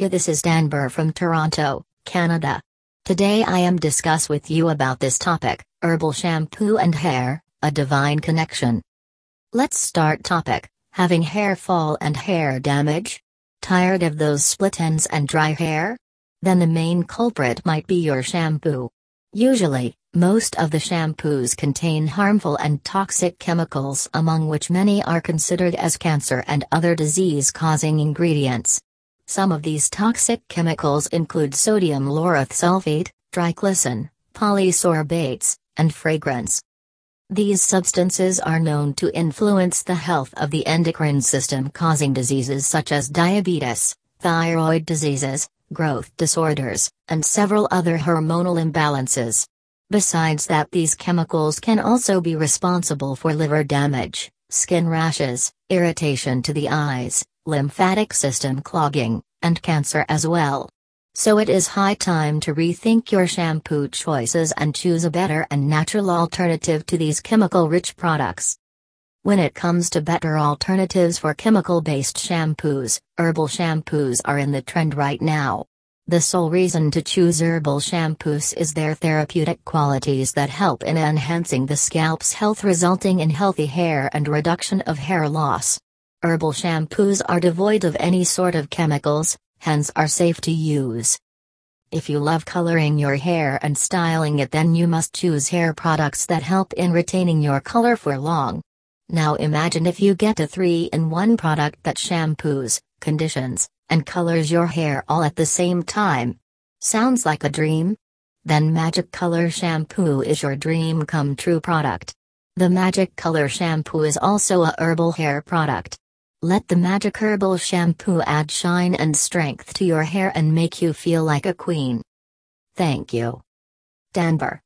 Yeah, this is Dan Burr from Toronto, Canada. Today I am discuss with you about this topic, herbal shampoo and hair, a divine connection. Let's start topic, having hair fall and hair damage? Tired of those split ends and dry hair? Then the main culprit might be your shampoo. Usually, most of the shampoos contain harmful and toxic chemicals among which many are considered as cancer and other disease-causing ingredients. Some of these toxic chemicals include sodium lauryl sulfate, triglycerin, polysorbates, and fragrance. These substances are known to influence the health of the endocrine system causing diseases such as diabetes, thyroid diseases, growth disorders, and several other hormonal imbalances. Besides that these chemicals can also be responsible for liver damage, skin rashes, irritation to the eyes, lymphatic system clogging, and cancer as well. So it is high time to rethink your shampoo choices and choose a better and natural alternative to these chemical-rich products. When it comes to better alternatives for chemical-based shampoos, herbal shampoos are in the trend right now. The sole reason to choose herbal shampoos is their therapeutic qualities that help in enhancing the scalp's health resulting in healthy hair and reduction of hair loss. Herbal shampoos are devoid of any sort of chemicals, hence are safe to use. If you love coloring your hair and styling it then you must choose hair products that help in retaining your color for long. Now imagine if you get a 3-in-1 product that shampoos, conditions, and colors your hair all at the same time. Sounds like a dream? Then Magic Color Shampoo is your dream come true product. The Magic Color Shampoo is also a herbal hair product. Let the Magic Herbal Shampoo add shine and strength to your hair and make you feel like a queen. Thank you. Danber.